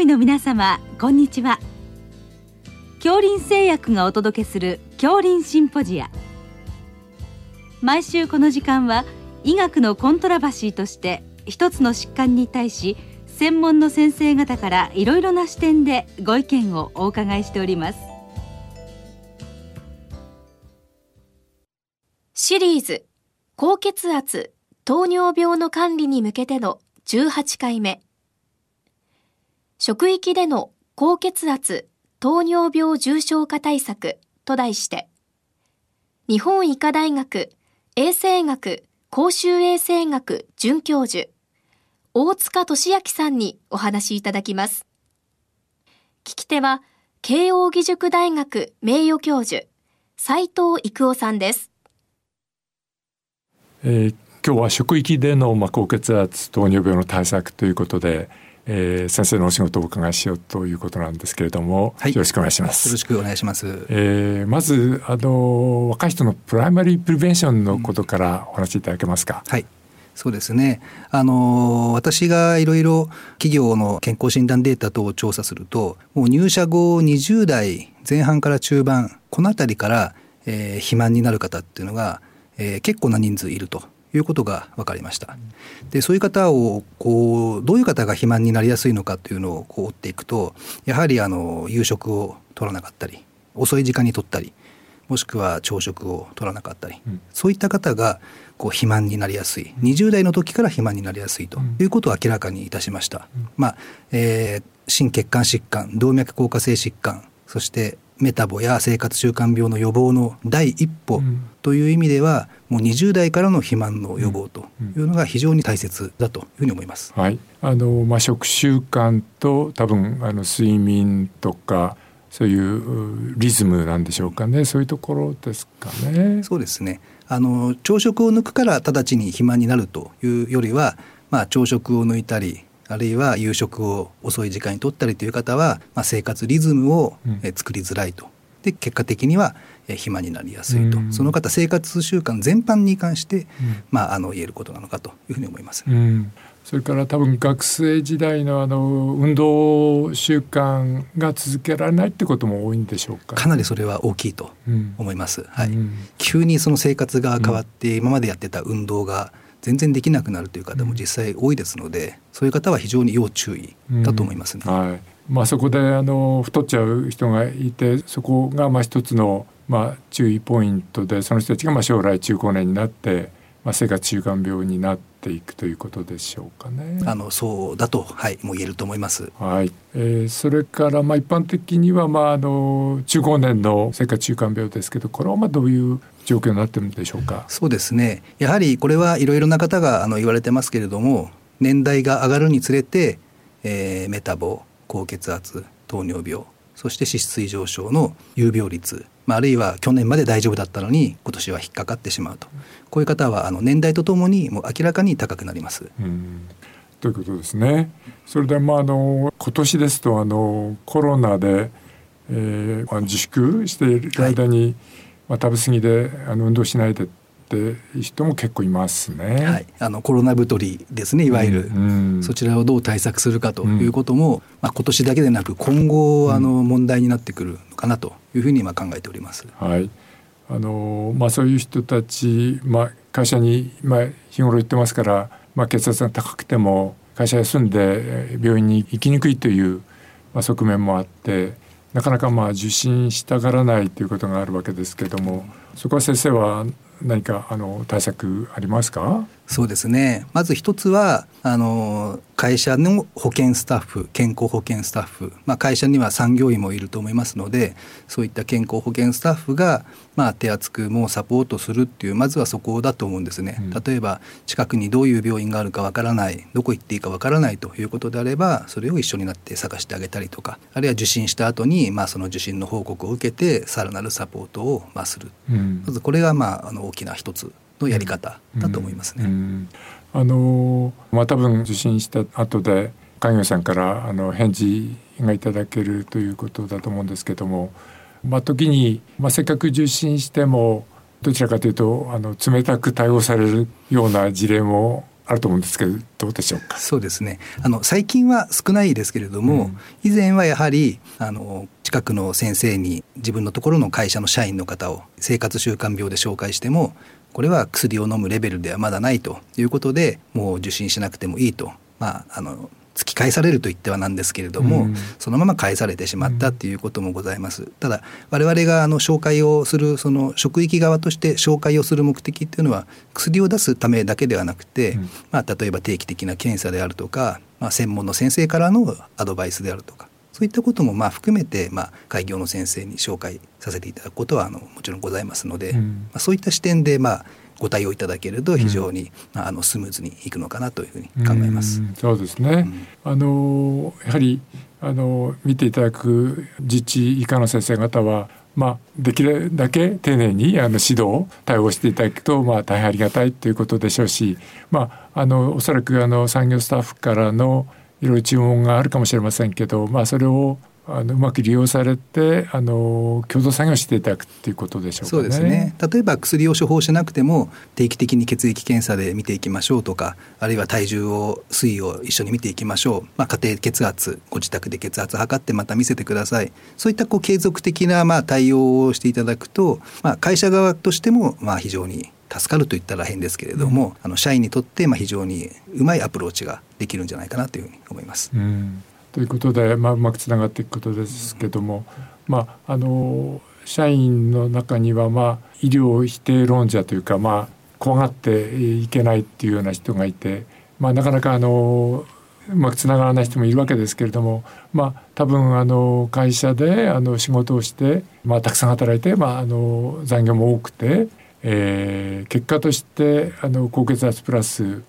医の皆様こんにちは。恐林製薬がお届けする恐林シンポジア。毎週この時間は医学のコントラバシーとして一つの疾患に対し専門の先生方からいろいろな視点でご意見をお伺いしております。シリーズ高血圧糖尿病の管理に向けての18回目。職域での高血圧糖尿病重症化対策と題して日本医科大学衛生学公衆衛生学准教授大塚俊明さんにお話しいただきます。聞き手は慶應義塾大学名誉教授斉藤育夫さんです、えー、今日は職域での、まあ、高血圧糖尿病の対策ということでえー、先生のお仕事をお伺いしようということなんですけれども、はい、よろしくお願いします。よろしくお願いします。えー、まずあの若い人のプライマリープリベンションのことからお話しいただけますか？うん、はい。そうですね。あの私がいろいろ企業の健康診断データ等を調査すると、もう入社後20代前半から中盤この辺りから、えー、肥満になる方っていうのが、えー、結構な人数いると。いうことが分かりました。でそういう方をこうどういう方が肥満になりやすいのかというのをこう追っていくとやはりあの夕食を取らなかったり遅い時間に取ったりもしくは朝食を取らなかったり、うん、そういった方がこう肥満になりやすい20代の時から肥満になりやすいということを明らかにいたしました。うん、まあえー、心血管疾患動脈硬化性疾患そしてメタボや生活習慣病の予防の第一歩という意味では、もう20代からの肥満の予防というのが非常に大切だというふうに思います。はい、あのまあ食習慣と多分あの睡眠とかそういうリズムなんでしょうかね。そういうところですかね。そうですね。あの朝食を抜くから直ちに肥満になるというよりは、まあ朝食を抜いたりあるいは夕食を遅い時間にとったりという方は、まあ、生活リズムを、え作りづらいと。で結果的には、え肥満になりやすいと、うん、その方生活習慣全般に関して、うん、まあ、あの言えることなのかというふうに思います。うん、それから多分学生時代のあの運動習慣が続けられないってことも多いんでしょうか、かなりそれは大きいと思います。はい、急にその生活が変わって、今までやってた運動が全然できなくなるという方も実際多いですので、そういう方は非常に要注意だと思いますね。はいまあ、そこであの太っちゃう人がいてそこがまあ一つのまあ注意ポイントでその人たちがまあ将来中高年になってまあ生活習慣病になっていくということでしょうかね。あのそうだとはいもう言えると思います。はい。えー、それからまあ一般的にはまああの中高年の生活習慣病ですけどこれはまあどういう状況になってるんでしょうか？そうですね。やはりこれはいろいろな方があの言われてますけれども年代が上がるにつれて、えー、メタボ高血圧糖尿病そして脂質異常症の有病率、まあ、あるいは去年まで大丈夫だったのに今年は引っかかってしまうとこういう方はあの年代とともにもう明らかに高くなります。うんということですね。それでまああの今年ですとあのコロナで、えー、自粛している間に、はい、まあ、食べ過ぎであの運動しないでって人も結構いますね。はい、あのコロナ太りですねいわゆる、うんうん、そちらをどう対策するかということも、うん、まあ、今年だけでなく今後あの問題になってくるのかなというふうに今考えております。はい。あのまあ、そういう人たち、まあ、会社に、まあ、日頃言ってますから、まあ、血圧が高くても会社休んで病院に行きにくいという、まあ、側面もあってなかなかまあ受診したがらないということがあるわけですけれどもそこは先生は何かあの対策ありますか？そうですね。まず一つはあの会社の保健スタッフ健康保険スタッフ、まあ、会社には産業医もいると思いますのでそういった健康保険スタッフが、まあ、手厚くもサポートするっていうまずはそこだと思うんですね、うん、例えば近くにどういう病院があるかわからないどこ行っていいかわからないということであればそれを一緒になって探してあげたりとかあるいは受診した後にまあその受診の報告を受けてさらなるサポートをまあする、うん、まずこれがまああの大きな一つのやり方だと思いますね。あのまあ多分受診した後で介護さんからあの返事がいただけるということだと思うんですけども、まあ、時に、まあ、せっかく受診してもどちらかというとあの冷たく対応されるような事例もあると思うんですけどどうでしょうか？そうですね。あの最近は少ないですけれども、うん、以前はやはりあの近くの先生に自分のところの会社の社員の方を生活習慣病で紹介してもこれは薬を飲むレベルではまだないということでもう受診しなくてもいいと、まあ、あの突き返されると言ってはなんですけれども、うん、そのまま返されてしまったっていうこともございます。ただ我々があの紹介をするその職域側として紹介をする目的っていうのは薬を出すためだけではなくて、うん、まあ、例えば定期的な検査であるとか、まあ、専門の先生からのアドバイスであるとかそういったこともまあ含めて、まあ、開業の先生に紹介させていただくことはあのもちろんございますので、うん、まあ、そういった視点で、まあ、ご対応いただけると非常に、うん、あのスムーズにいくのかなというふうに考えます。うそうですね、あのやはりあの見ていただく自治医科の先生方はまあ、できるだけ丁寧にあの指導対応していただくと、まあ、大変ありがたいということでしょうし、まあ、あのおそらくあの産業スタッフからのいろいろ注文があるかもしれませんけど、まあ、それをあのうまく利用されてあの共同作業していただくっていうことでしょうか、ね、そうですね。例えば薬を処方しなくても定期的に血液検査で見ていきましょうとかあるいは体重を推移を一緒に見ていきましょう、まあ、家庭血圧ご自宅で血圧測ってまた見せてください。そういったこう継続的なまあ対応をしていただくと、まあ、会社側としてもまあ非常に助かると言ったら変ですけれども、うん、あの社員にとってまあ非常にうまいアプローチができるんじゃないかなというふうに思います。うんということで、まあ、うまくつながっていくことですけども、まあ、あの社員の中には、まあ、医療否定論者というか、まあ、怖がっていけないっていうような人がいて、まあ、なかなかあのうまくつながらない人もいるわけですけれども、まあ、多分あの会社であの仕事をして、まあ、たくさん働いて、まあ、あの残業も多くて、えー、結果としてあの高血圧プラス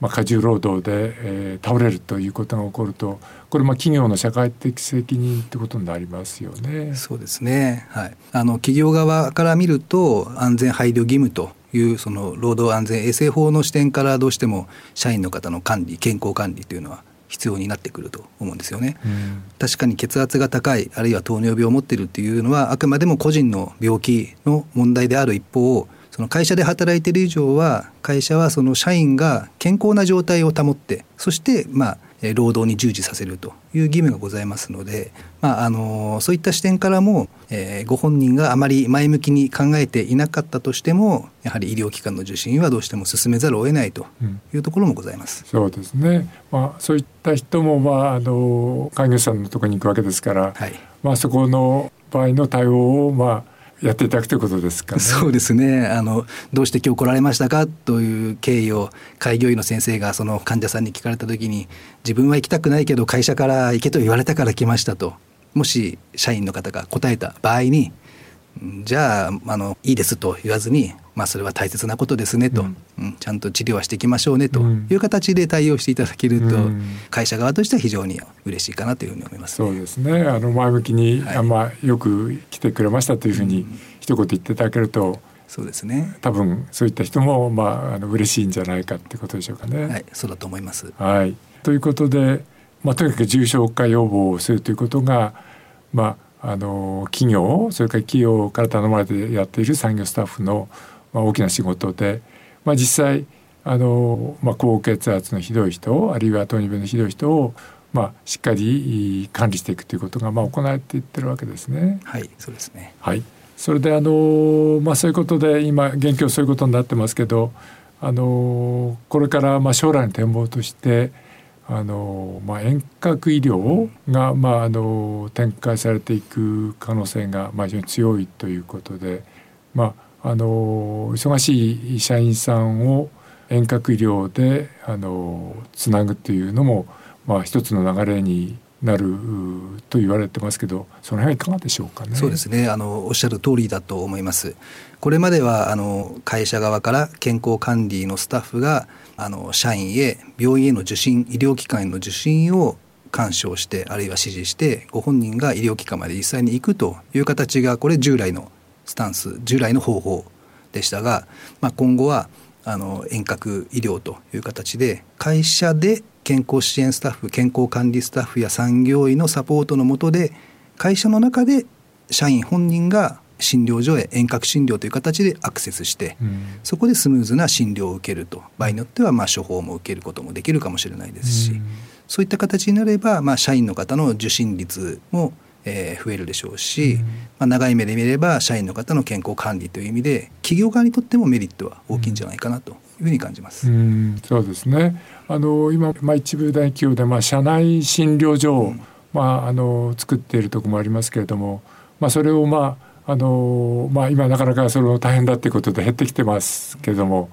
まあ、過重労働で、えー、倒れるということが起こるとこれまあ企業の社会的責任ってことになりますよね。そうですね、はい、あの企業側から見ると安全配慮義務というその労働安全衛生法の視点からどうしても社員の方の管理健康管理というのは必要になってくると思うんですよね、うん、確かに血圧が高いあるいは糖尿病を持っているっていうのはあくまでも個人の病気の問題である一方その会社で働いている以上は会社はその社員が健康な状態を保ってそしてまあ労働に従事させるという義務がございますので、まあ、あのそういった視点からも、えー、ご本人があまり前向きに考えていなかったとしてもやはり医療機関の受診はどうしても進めざるを得ないというところもございます。うん、そうですね、まあ、そういった人も、まあ、あの介護士さんのところに行くわけですから、はい。まあ、そこの場合の対応を、まあやっていただくということですか、ね、そうですね。あのどうして今日来られましたかという経緯を開業医の先生がその患者さんに聞かれた時に自分は行きたくないけど会社から行けと言われたから来ましたともし社員の方が答えた場合にじゃああのいいですと言わずに、まあ、それは大切なことですねと、うん。うん、ちゃんと治療はしていきましょうねという形で対応していただけると、うん、会社側としては非常に嬉しいかなというふうに思います、ね、そうですね。あの前向きに、はい、あまあ、よく来てくれましたというふうに一言言っていただけると、そうですね。多分そういった人も、まあ、あの嬉しいんじゃないかってことでしょうかね。はい、そうだと思います、はい、ということで、まあ、とにかく重症化予防をするということが、まああの企業それから企業から頼まれてやっている産業スタッフの、まあ、大きな仕事で、まあ、実際あの、まあ、高血圧のひどい人あるいは糖尿病のひどい人を、まあ、しっかり管理していくということが、まあ、行われていってるわけですね。はいそうですねはいそれであの、まあ、そういうことで今現況そういうことになってますけどあのこれからまあ将来の展望としてあの、まあ、遠隔医療が、まあ、あの展開されていく可能性が、まあ、非常に強いということで、まあ、あの忙しい社員さんを遠隔医療であのつなぐっていうのも、まあ、一つの流れになると言われてますけどその辺はいかがでしょうかね？そうですねあのおっしゃる通りだと思います。これまではあの会社側から健康管理のスタッフがあの社員へ病院への受診医療機関への受診を干渉してあるいは指示してご本人が医療機関まで実際に行くという形がこれ従来のスタンス従来の方法でしたが、まあ、今後はあの遠隔医療という形で会社で健康支援スタッフ健康管理スタッフや産業医のサポートのもとで会社の中で社員本人が診療所へ遠隔診療という形でアクセスして、うん、そこでスムーズな診療を受けると。場合によってはまあ処方も受けることもできるかもしれないですし、うん、そういった形になれば、まあ、社員の方の受診率もえー、増えるでしょうし、うん、まあ、長い目で見れば社員の方の健康管理という意味で企業側にとってもメリットは大きいんじゃないかなというふうに感じます。うん、そうですね。あの今、まあ、一部大企業で、まあ、社内診療所を、うん、まあ、あの作っているところもありますけれども、まあ、それを、まああのまあ、今なかなかその大変だっていうことで減ってきてますけれども、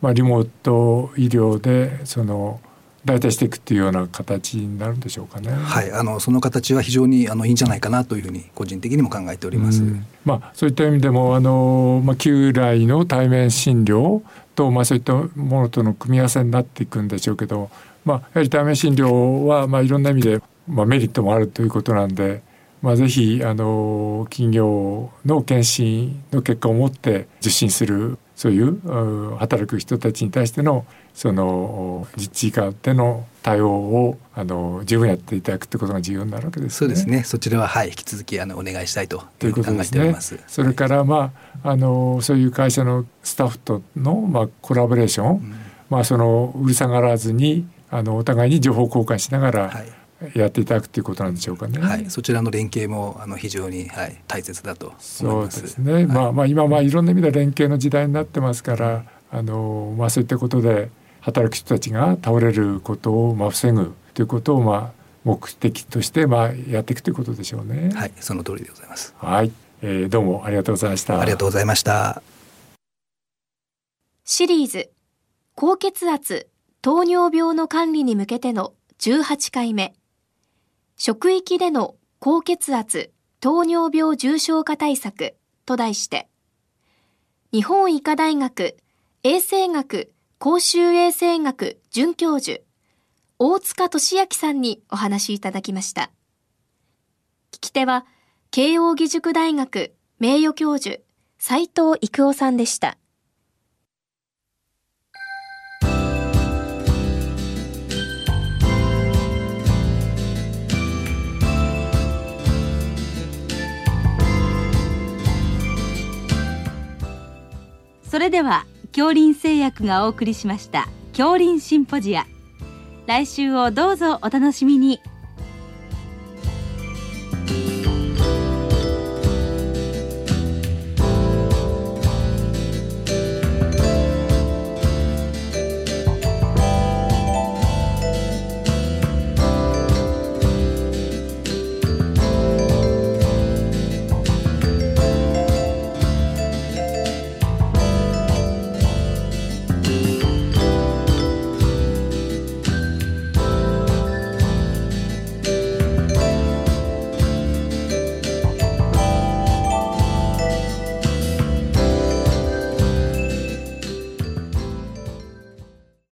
まあ、リモート医療でその代替していくっていうような形になるんでしょうかね。はい、あのその形は非常にあのいいんじゃないかなというふうに個人的にも考えております。まあそういった意味でもあのまあ旧来の対面診療とまあそういったものとの組み合わせになっていくんでしょうけど、まあやはり対面診療はまあいろんな意味でまあメリットもあるということなんで。まあ、ぜひあの企業の検診の結果をもって受診するそういう働く人たちに対してのその実地化での対応をあの十分やっていただくということが重要になるわけです、ね、そうですね。そちらははい引き続きあのお願いしたいとということですね。それからまああのそういう会社のスタッフとのまあコラボレーション、うん、まあそのうるさがらずにあのお互いに情報交換しながら、はいやっていただくということなんでしょうかね。はい、そちらの連携もあの非常に、はい、大切だとそうですね。はい、まあまあ今まあいろんな意味で連携の時代になってますから、あのまあそういったことで働く人たちが倒れることをまあ防ぐということをまあ目的としてまあやっていくということでしょうね。はい、その通りでございます。はい、えー、どうもありがとうございました。ありがとうございました。シリーズ高血圧糖尿病の管理に向けての18回目。職域での高血圧、糖尿病重症化対策と題して、日本医科大学衛生学公衆衛生学准教授、大塚俊明さんにお話いただきました。聞き手は、慶應義塾大学名誉教授、斉藤育夫さんでした。それでは京林製薬がお送りしました京林シンポジア。来週をどうぞお楽しみに。